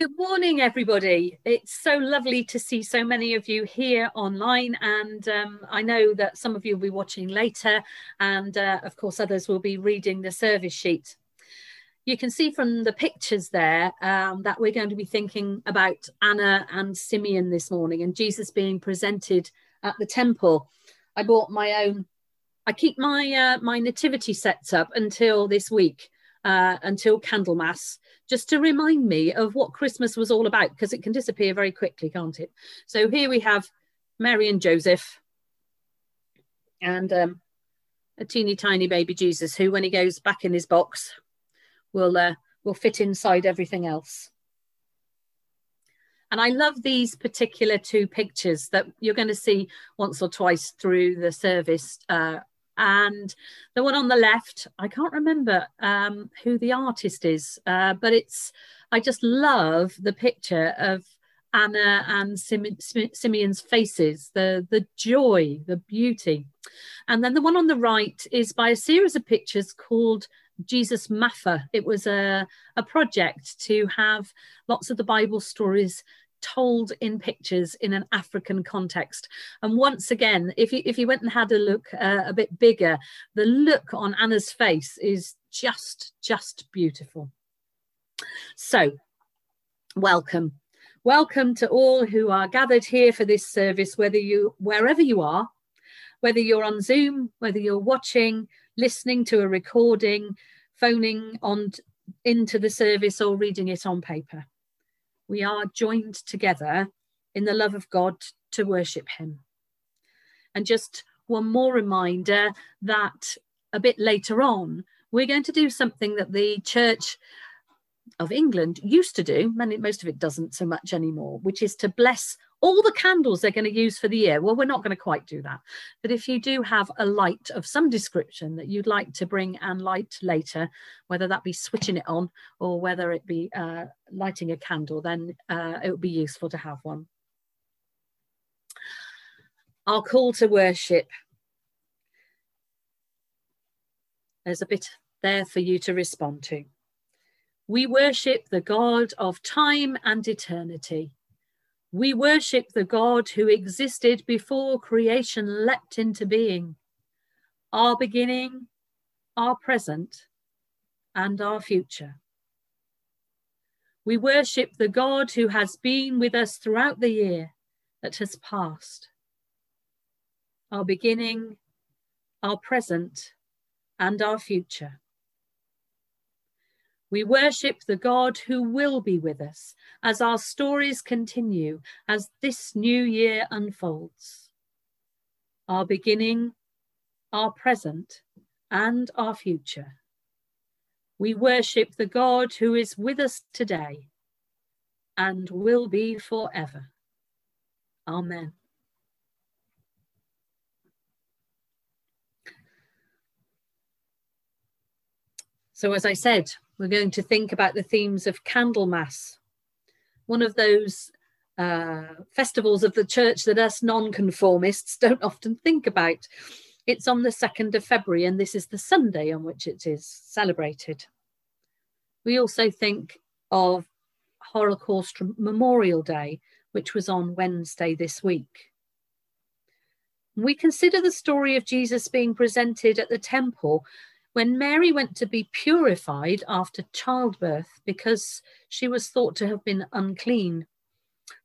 Good morning, everybody. It's so lovely to see so many of you here online, and um, I know that some of you will be watching later, and uh, of course, others will be reading the service sheet. You can see from the pictures there um, that we're going to be thinking about Anna and Simeon this morning, and Jesus being presented at the temple. I bought my own. I keep my uh, my nativity sets up until this week, uh, until Candlemas just to remind me of what Christmas was all about, because it can disappear very quickly, can't it? So here we have Mary and Joseph and um, a teeny tiny baby Jesus, who, when he goes back in his box, will uh, will fit inside everything else. And I love these particular two pictures that you're going to see once or twice through the service uh, and the one on the left i can't remember um, who the artist is uh, but it's i just love the picture of anna and simeon's faces the the joy the beauty and then the one on the right is by a series of pictures called Jesus Mafa. It was a, a project to have lots of the Bible stories told in pictures in an African context. And once again, if you, if you went and had a look uh, a bit bigger, the look on Anna's face is just, just beautiful. So, welcome. Welcome to all who are gathered here for this service, whether you, wherever you are, whether you're on Zoom, whether you're watching, listening to a recording, phoning on into the service or reading it on paper we are joined together in the love of God to worship Him. And just one more reminder that a bit later on, we're going to do something that the Church of England used to do, and most of it doesn't so much anymore, which is to bless all the candles they're going to use for the year. Well, we're not going to quite do that. But if you do have a light of some description that you'd like to bring and light later, whether that be switching it on or whether it be uh, lighting a candle, then uh, it would be useful to have one. Our call to worship. There's a bit there for you to respond to. We worship the God of time and eternity we worship the God who existed before creation leapt into being, our beginning, our present, and our future. We worship the God who has been with us throughout the year that has passed, our beginning, our present, and our future. We worship the God who will be with us as our stories continue, as this new year unfolds. Our beginning, our present, and our future. We worship the God who is with us today and will be forever. Amen. So, as I said, we're going to think about the themes of Candlemas, one of those uh, festivals of the church that us nonconformists don't often think about. It's on the 2nd of February, and this is the Sunday on which it is celebrated. We also think of Holocaust Memorial Day, which was on Wednesday this week. We consider the story of Jesus being presented at the temple when Mary went to be purified after childbirth because she was thought to have been unclean.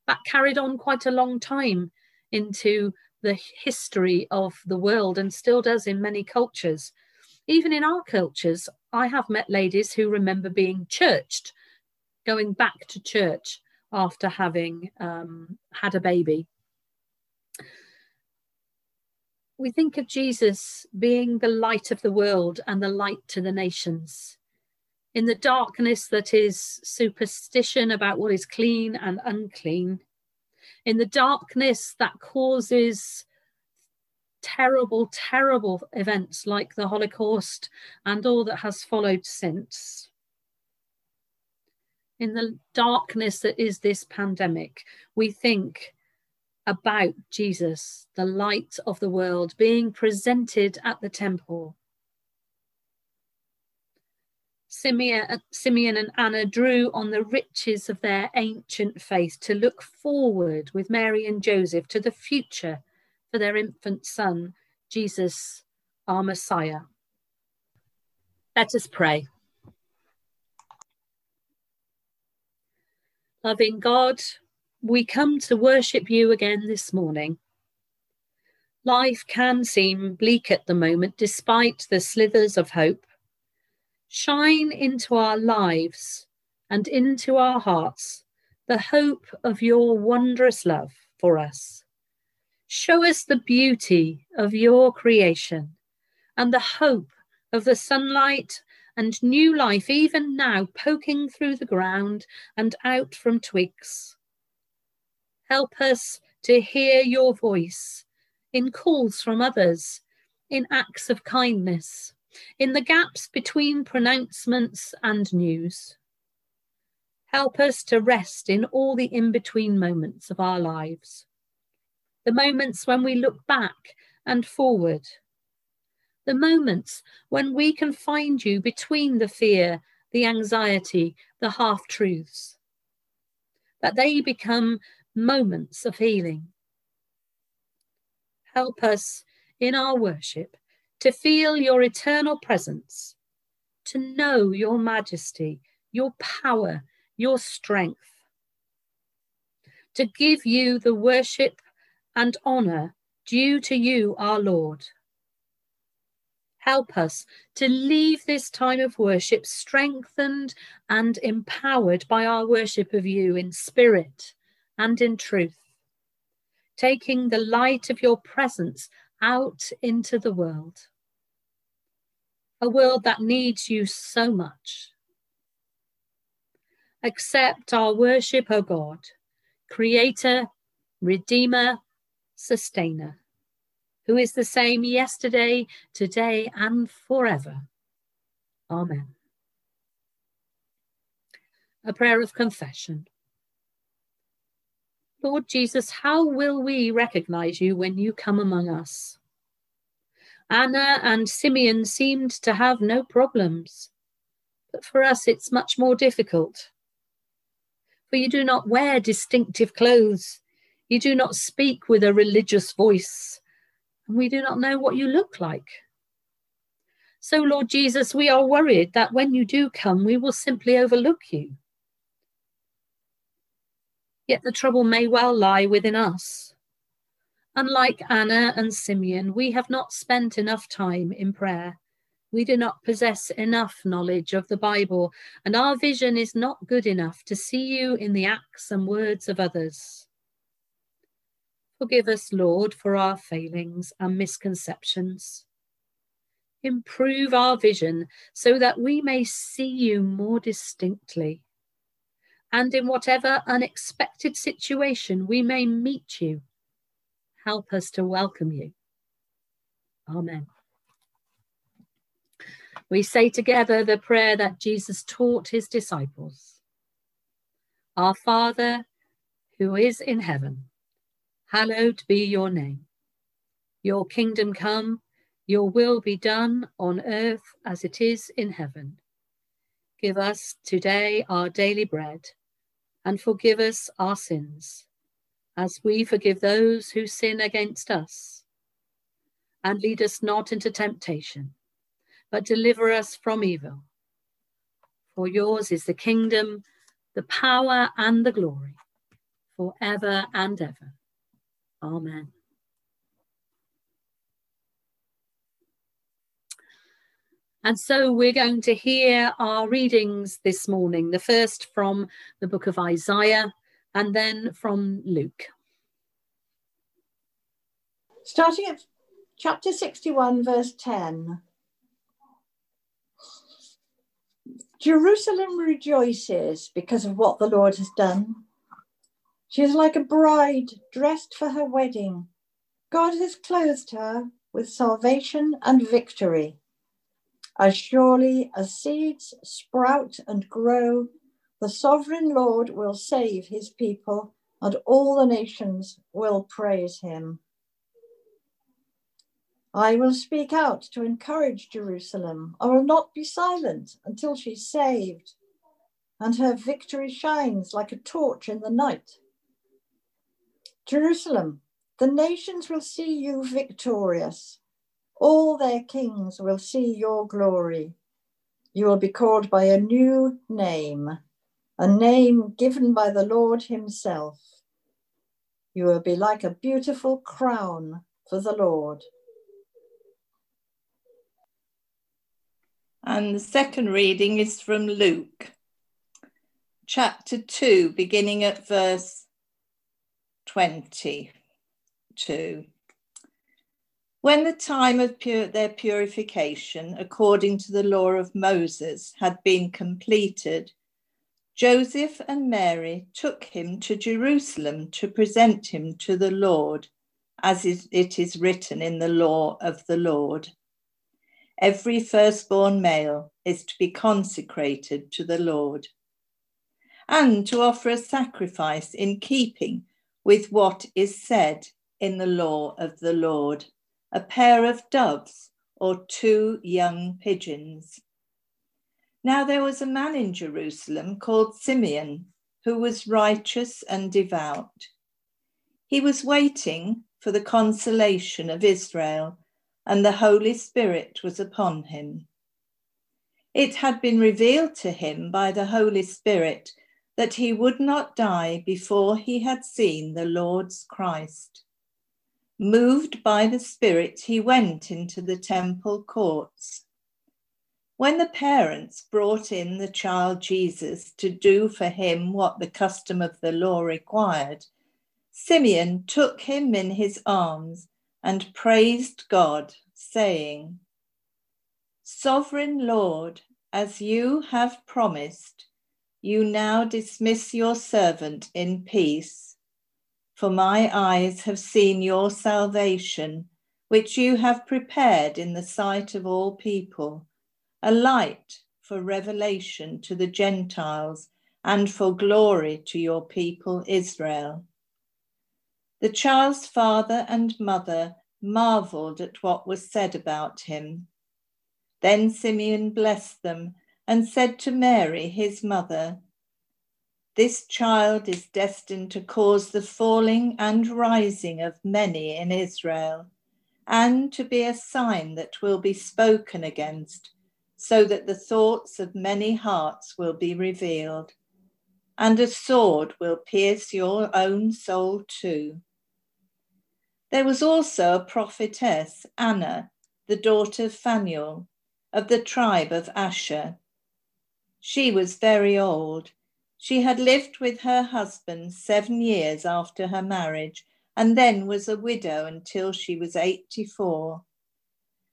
That carried on quite a long time into the history of the world and still does in many cultures. Even in our cultures, I have met ladies who remember being churched, going back to church after having um, had a baby we think of Jesus being the light of the world and the light to the nations. In the darkness that is superstition about what is clean and unclean, in the darkness that causes terrible, terrible events like the Holocaust and all that has followed since. In the darkness that is this pandemic, we think about Jesus, the light of the world, being presented at the temple. Simeon, uh, Simeon and Anna drew on the riches of their ancient faith to look forward with Mary and Joseph to the future for their infant son, Jesus, our Messiah. Let us pray. Loving God, we come to worship you again this morning. Life can seem bleak at the moment, despite the slithers of hope shine into our lives and into our hearts the hope of your wondrous love for us. Show us the beauty of your creation and the hope of the sunlight and new life, even now poking through the ground and out from twigs. Help us to hear your voice in calls from others, in acts of kindness, in the gaps between pronouncements and news. Help us to rest in all the in between moments of our lives, the moments when we look back and forward, the moments when we can find you between the fear, the anxiety, the half truths, that they become moments of healing. Help us in our worship to feel your eternal presence, to know your majesty, your power, your strength, to give you the worship and honour due to you, our Lord. Help us to leave this time of worship strengthened and empowered by our worship of you in spirit and in truth, taking the light of your presence out into the world a world that needs you so much. Accept our worship, O God, Creator, Redeemer, Sustainer, who is the same yesterday, today, and forever. Amen. A prayer of confession. Lord Jesus, how will we recognize you when you come among us? Anna and Simeon seemed to have no problems. But for us, it's much more difficult. For you do not wear distinctive clothes, you do not speak with a religious voice, and we do not know what you look like. So, Lord Jesus, we are worried that when you do come, we will simply overlook you. Yet the trouble may well lie within us. Unlike Anna and Simeon, we have not spent enough time in prayer. We do not possess enough knowledge of the Bible, and our vision is not good enough to see you in the acts and words of others. Forgive us, Lord, for our failings and misconceptions. Improve our vision so that we may see you more distinctly. And in whatever unexpected situation we may meet you help us to welcome you. Amen. We say together the prayer that Jesus taught his disciples Our Father, who is in heaven, hallowed be your name. Your kingdom come, your will be done on earth as it is in heaven. Give us today our daily bread and forgive us our sins as we forgive those who sin against us. And lead us not into temptation, but deliver us from evil. For yours is the kingdom, the power, and the glory, for ever and ever. Amen. And so we're going to hear our readings this morning, the first from the book of Isaiah, and then from Luke. Starting at chapter 61, verse 10. Jerusalem rejoices because of what the Lord has done. She is like a bride dressed for her wedding. God has clothed her with salvation and victory. As surely as seeds sprout and grow the sovereign Lord will save his people, and all the nations will praise him. I will speak out to encourage Jerusalem. I will not be silent until she's saved and her victory shines like a torch in the night. Jerusalem, the nations will see you victorious. All their kings will see your glory. You will be called by a new name, a name given by the Lord Himself. You will be like a beautiful crown for the Lord. And the second reading is from Luke, chapter 2, beginning at verse 22. When the time of their purification, according to the law of Moses, had been completed, Joseph and Mary took him to Jerusalem to present him to the Lord, as it is written in the law of the Lord. Every firstborn male is to be consecrated to the Lord, and to offer a sacrifice in keeping with what is said in the law of the Lord a pair of doves or two young pigeons. Now there was a man in Jerusalem called Simeon, who was righteous and devout. He was waiting for the consolation of Israel, and the Holy Spirit was upon him. It had been revealed to him by the Holy Spirit that he would not die before he had seen the Lord's Christ. Moved by the Spirit, he went into the temple courts. When the parents brought in the child Jesus to do for him what the custom of the law required, Simeon took him in his arms and praised God, saying, Sovereign Lord, as you have promised, you now dismiss your servant in peace. For my eyes have seen your salvation, which you have prepared in the sight of all people a light for revelation to the Gentiles and for glory to your people Israel. The child's father and mother marveled at what was said about him. Then Simeon blessed them and said to Mary, his mother, This child is destined to cause the falling and rising of many in Israel, and to be a sign that will be spoken against so that the thoughts of many hearts will be revealed, and a sword will pierce your own soul too. There was also a prophetess, Anna, the daughter of Phanuel, of the tribe of Asher. She was very old. She had lived with her husband seven years after her marriage and then was a widow until she was 84.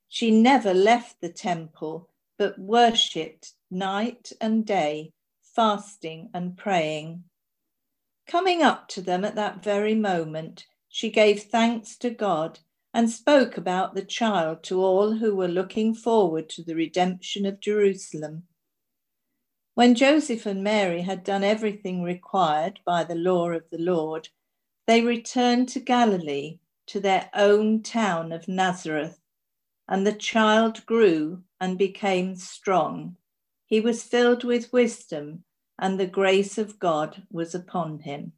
She never left the temple but worshipped night and day, fasting and praying. Coming up to them at that very moment, she gave thanks to God and spoke about the child to all who were looking forward to the redemption of Jerusalem. When Joseph and Mary had done everything required by the law of the Lord, they returned to Galilee, to their own town of Nazareth. And the child grew and became strong. He was filled with wisdom, and the grace of God was upon him.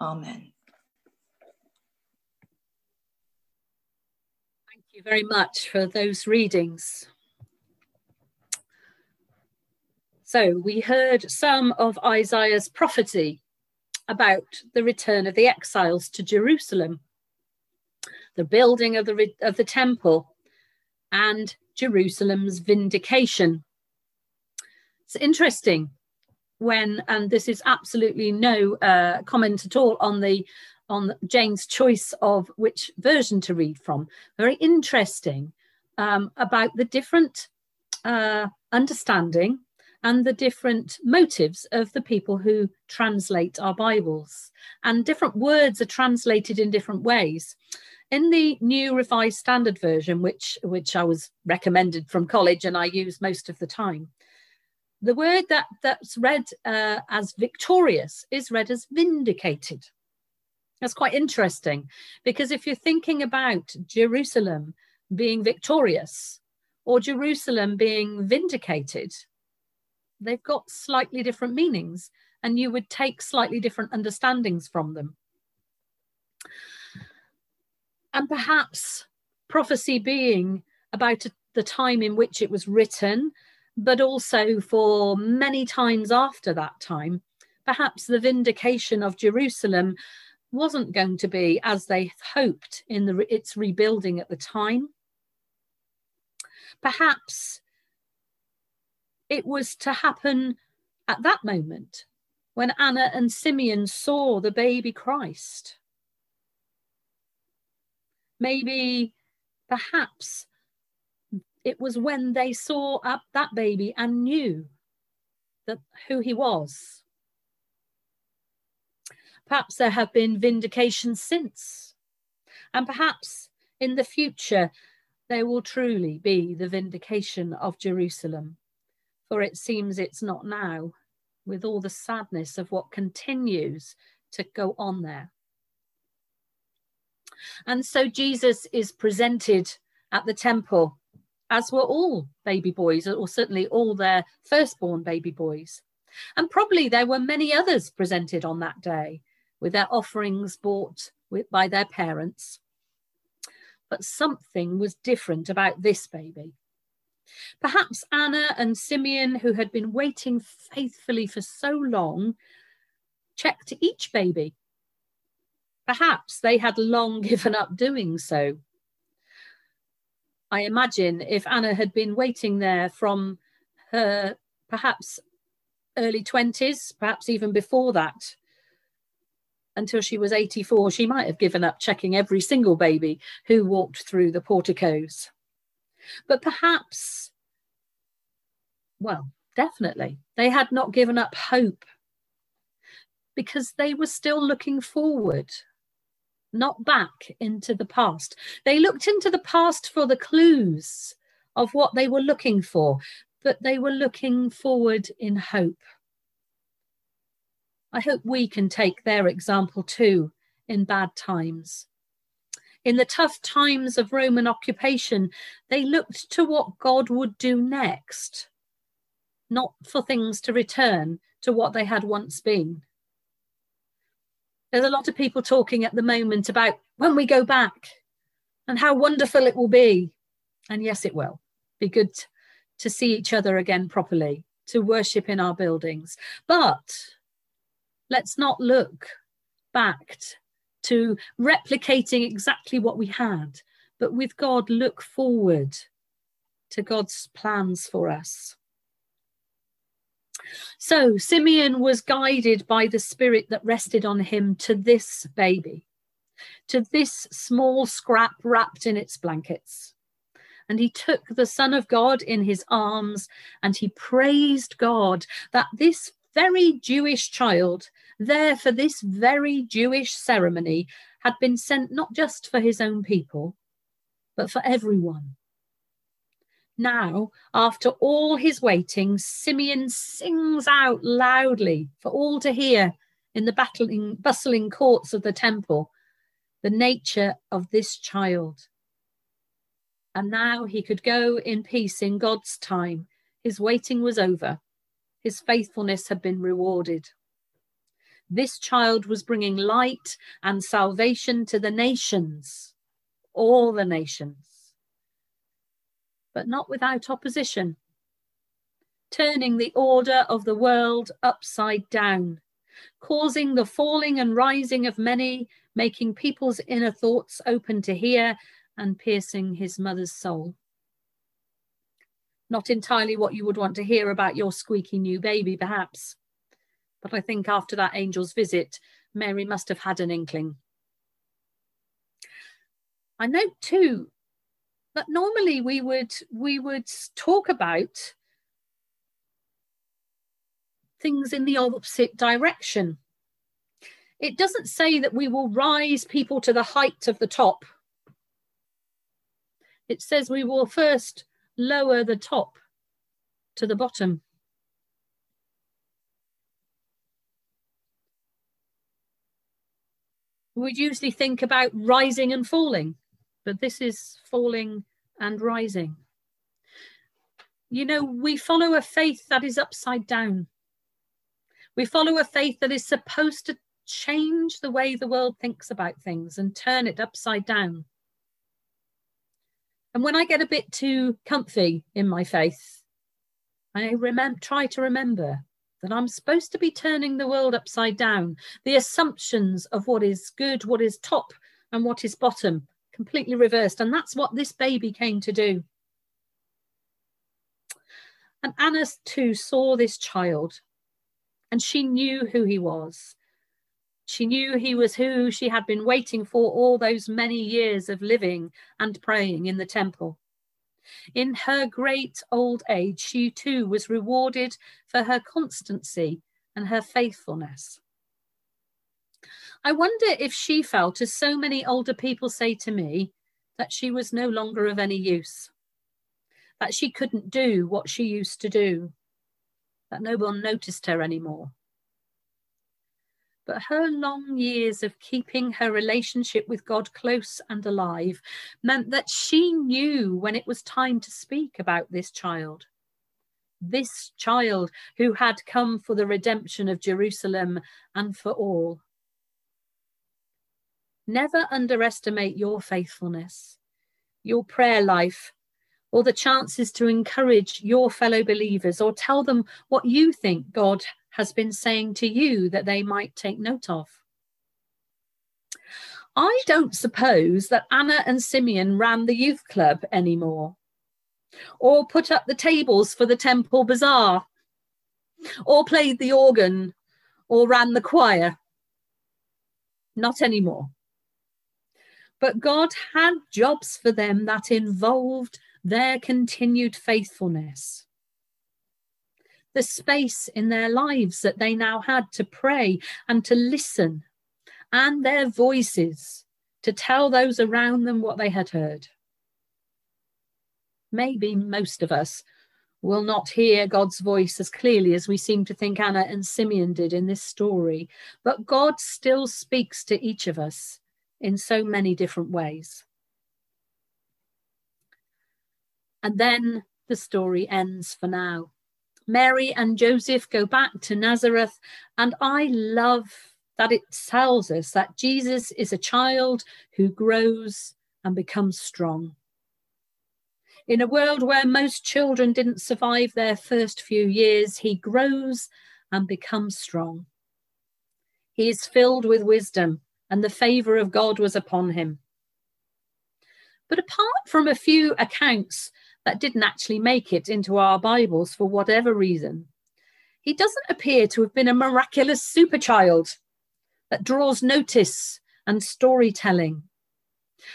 Amen. Thank you very much for those readings. So, we heard some of Isaiah's prophecy about the return of the exiles to Jerusalem, the building of the, of the temple, and Jerusalem's vindication. It's interesting when, and this is absolutely no uh, comment at all on the on Jane's choice of which version to read from. Very interesting um, about the different uh, understanding and the different motives of the people who translate our Bibles. And different words are translated in different ways. In the new revised standard version, which which I was recommended from college and I use most of the time, the word that that's read uh, as victorious is read as vindicated. That's quite interesting because if you're thinking about Jerusalem being victorious or Jerusalem being vindicated. They've got slightly different meanings, and you would take slightly different understandings from them. And perhaps prophecy being about the time in which it was written, but also for many times after that time, perhaps the vindication of Jerusalem wasn't going to be as they hoped in the, its rebuilding at the time. Perhaps it was to happen at that moment when Anna and Simeon saw the baby Christ. Maybe, perhaps, it was when they saw up that baby and knew that who he was. Perhaps there have been vindications since, and perhaps in the future there will truly be the vindication of Jerusalem, for it seems it's not now, with all the sadness of what continues to go on there. And so Jesus is presented at the temple, as were all baby boys, or certainly all their firstborn baby boys. And probably there were many others presented on that day with their offerings bought with, by their parents. But something was different about this baby. Perhaps Anna and Simeon, who had been waiting faithfully for so long, checked each baby Perhaps they had long given up doing so. I imagine if Anna had been waiting there from her perhaps early 20s, perhaps even before that, until she was 84, she might have given up checking every single baby who walked through the porticos. But perhaps, well, definitely, they had not given up hope because they were still looking forward not back into the past. They looked into the past for the clues of what they were looking for, but they were looking forward in hope. I hope we can take their example too in bad times. In the tough times of Roman occupation, they looked to what God would do next, not for things to return to what they had once been. There's a lot of people talking at the moment about when we go back and how wonderful it will be. And yes, it will be good to see each other again properly, to worship in our buildings. But let's not look back to replicating exactly what we had, but with God, look forward to God's plans for us. So Simeon was guided by the spirit that rested on him to this baby, to this small scrap wrapped in its blankets. And he took the Son of God in his arms and he praised God that this very Jewish child, there for this very Jewish ceremony, had been sent not just for his own people, but for everyone now, after all his waiting, Simeon sings out loudly for all to hear in the battling, bustling courts of the temple the nature of this child. And now he could go in peace in God's time. His waiting was over. His faithfulness had been rewarded. This child was bringing light and salvation to the nations, all the nations but not without opposition, turning the order of the world upside down, causing the falling and rising of many, making people's inner thoughts open to hear and piercing his mother's soul. Not entirely what you would want to hear about your squeaky new baby, perhaps. But I think after that angel's visit, Mary must have had an inkling. I note too that normally we would we would talk about things in the opposite direction it doesn't say that we will rise people to the height of the top it says we will first lower the top to the bottom we'd usually think about rising and falling but this is falling and rising. You know, we follow a faith that is upside down. We follow a faith that is supposed to change the way the world thinks about things and turn it upside down. And when I get a bit too comfy in my faith, I remember, try to remember that I'm supposed to be turning the world upside down. The assumptions of what is good, what is top, and what is bottom, completely reversed. And that's what this baby came to do. And Anna too saw this child and she knew who he was. She knew he was who she had been waiting for all those many years of living and praying in the temple. In her great old age, she too was rewarded for her constancy and her faithfulness. I wonder if she felt, as so many older people say to me, that she was no longer of any use, that she couldn't do what she used to do, that no one noticed her anymore. But her long years of keeping her relationship with God close and alive meant that she knew when it was time to speak about this child. This child who had come for the redemption of Jerusalem and for all. Never underestimate your faithfulness, your prayer life, or the chances to encourage your fellow believers or tell them what you think God has been saying to you that they might take note of. I don't suppose that Anna and Simeon ran the youth club anymore, or put up the tables for the temple bazaar, or played the organ, or ran the choir. Not anymore. But God had jobs for them that involved their continued faithfulness the space in their lives that they now had to pray and to listen, and their voices to tell those around them what they had heard. Maybe most of us will not hear God's voice as clearly as we seem to think Anna and Simeon did in this story, but God still speaks to each of us in so many different ways. And then the story ends for now. Mary and Joseph go back to Nazareth. And I love that it tells us that Jesus is a child who grows and becomes strong. In a world where most children didn't survive their first few years, he grows and becomes strong. He is filled with wisdom, and the favour of God was upon him. But apart from a few accounts that didn't actually make it into our Bibles for whatever reason. He doesn't appear to have been a miraculous superchild that draws notice and storytelling.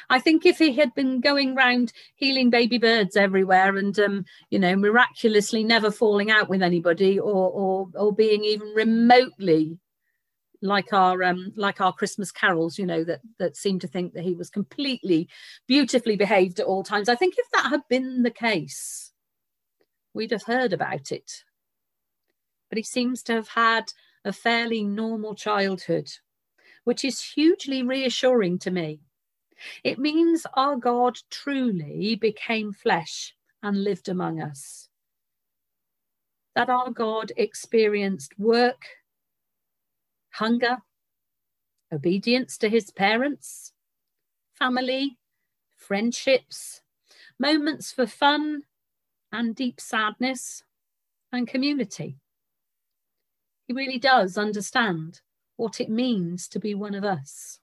I think if he had been going round healing baby birds everywhere and, um, you know, miraculously never falling out with anybody or, or, or being even remotely like our um, like our Christmas carols, you know, that that seem to think that he was completely beautifully behaved at all times. I think if that had been the case, we'd have heard about it. But he seems to have had a fairly normal childhood, which is hugely reassuring to me. It means our God truly became flesh and lived among us. That our God experienced work hunger, obedience to his parents, family, friendships, moments for fun and deep sadness, and community. He really does understand what it means to be one of us.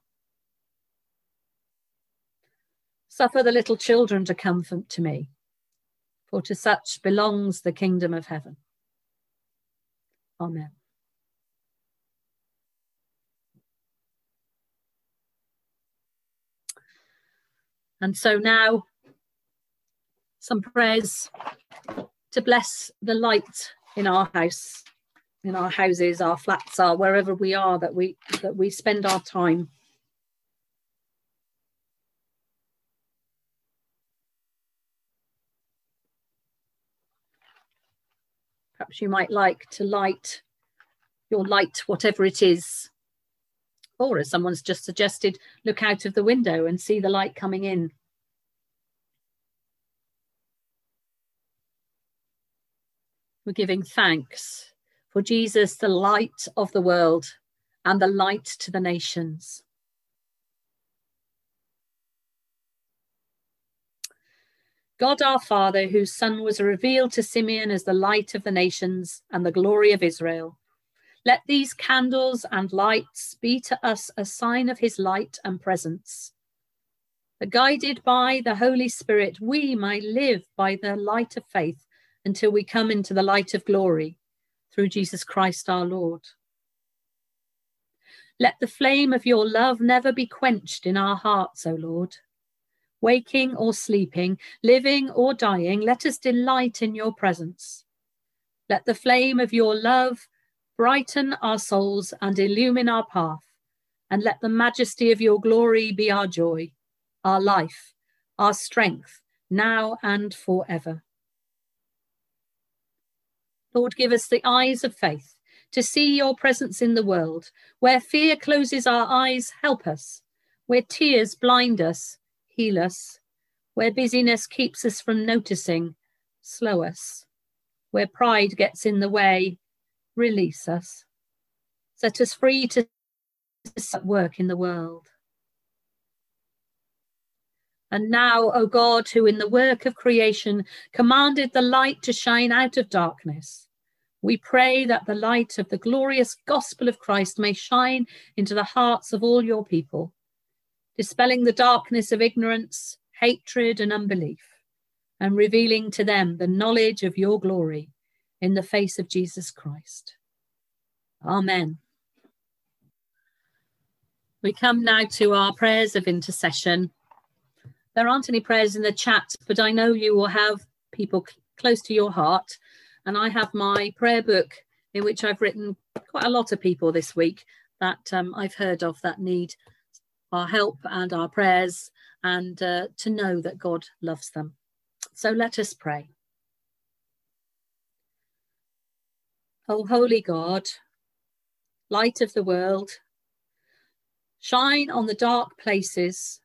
Suffer the little children to come to me, for to such belongs the kingdom of heaven. Amen. And so now, some prayers to bless the light in our house, in our houses, our flats, our wherever we are that we that we spend our time. Perhaps you might like to light your light, whatever it is, or as someone's just suggested, look out of the window and see the light coming in. We're giving thanks for Jesus, the light of the world and the light to the nations. God our Father, whose Son was revealed to Simeon as the light of the nations and the glory of Israel let these candles and lights be to us a sign of his light and presence. Guided by the Holy Spirit, we might live by the light of faith until we come into the light of glory through Jesus Christ our Lord. Let the flame of your love never be quenched in our hearts, O Lord waking or sleeping, living or dying, let us delight in your presence. Let the flame of your love brighten our souls and illumine our path, and let the majesty of your glory be our joy, our life, our strength, now and forever. Lord, give us the eyes of faith to see your presence in the world. Where fear closes our eyes, help us. Where tears blind us, heal us. Where busyness keeps us from noticing, slow us. Where pride gets in the way, release us. Set us free to work in the world. And now, O God, who in the work of creation commanded the light to shine out of darkness, we pray that the light of the glorious gospel of Christ may shine into the hearts of all your people dispelling the darkness of ignorance, hatred, and unbelief, and revealing to them the knowledge of your glory in the face of Jesus Christ. Amen. We come now to our prayers of intercession. There aren't any prayers in the chat, but I know you will have people close to your heart. And I have my prayer book in which I've written quite a lot of people this week that um, I've heard of that need our help and our prayers and uh, to know that God loves them. So let us pray. O holy God, light of the world, shine on the dark places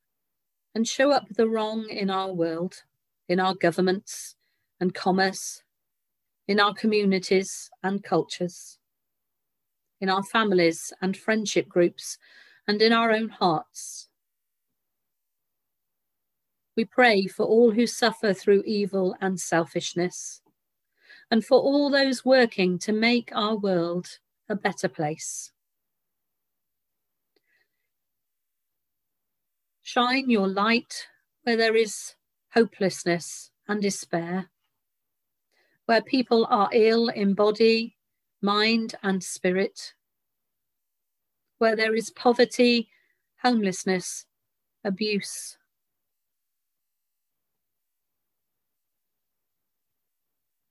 and show up the wrong in our world, in our governments and commerce, in our communities and cultures, in our families and friendship groups and in our own hearts. We pray for all who suffer through evil and selfishness, and for all those working to make our world a better place. Shine your light where there is hopelessness and despair, where people are ill in body, mind, and spirit where there is poverty, homelessness, abuse.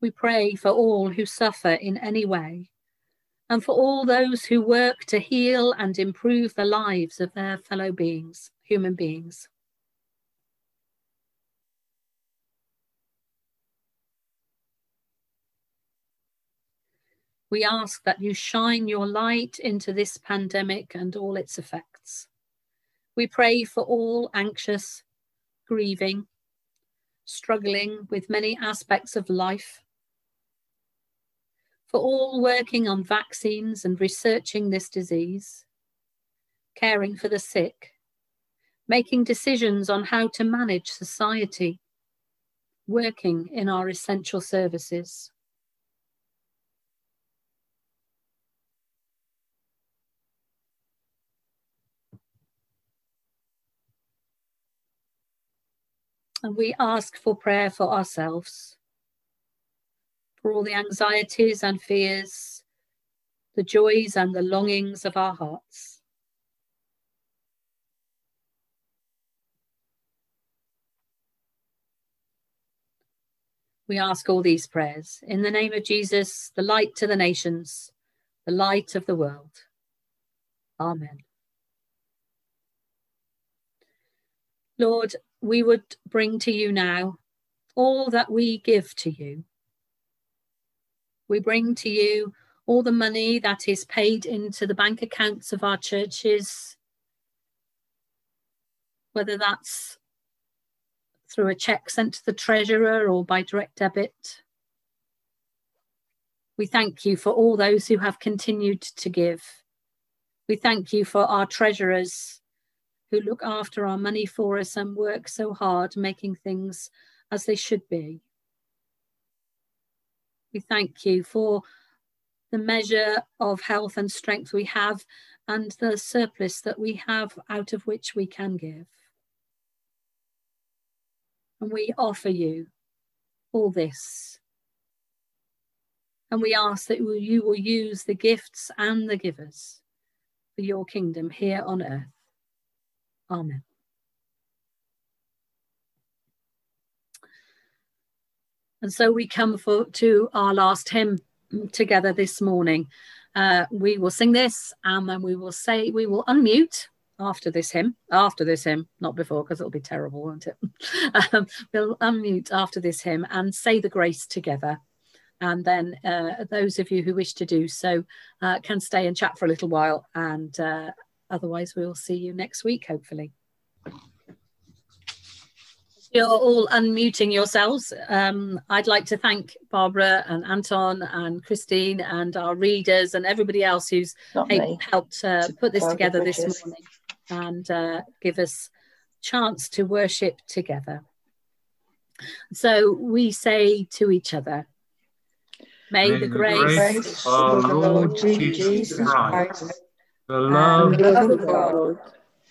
We pray for all who suffer in any way and for all those who work to heal and improve the lives of their fellow beings, human beings. We ask that you shine your light into this pandemic and all its effects. We pray for all anxious, grieving, struggling with many aspects of life, for all working on vaccines and researching this disease, caring for the sick, making decisions on how to manage society, working in our essential services. And we ask for prayer for ourselves, for all the anxieties and fears, the joys and the longings of our hearts. We ask all these prayers in the name of Jesus, the light to the nations, the light of the world. Amen. Lord, we would bring to you now all that we give to you. We bring to you all the money that is paid into the bank accounts of our churches, whether that's through a cheque sent to the treasurer or by direct debit. We thank you for all those who have continued to give. We thank you for our treasurers who look after our money for us and work so hard making things as they should be. We thank you for the measure of health and strength we have and the surplus that we have out of which we can give. And we offer you all this. And we ask that you will use the gifts and the givers for your kingdom here on earth. Amen. And so we come for, to our last hymn together this morning. Uh, we will sing this and then we will say, we will unmute after this hymn, after this hymn, not before, because it'll be terrible, won't it? um, we'll unmute after this hymn and say the grace together. And then uh, those of you who wish to do so uh, can stay and chat for a little while. And uh, otherwise, we will see you next week, hopefully. You're all unmuting yourselves. Um, I'd like to thank Barbara and Anton and Christine and our readers and everybody else who's helped uh, put this together this morning and uh, give us chance to worship together. So we say to each other, May, May the, grace, grace of our Lord Jesus Christ, the love of God,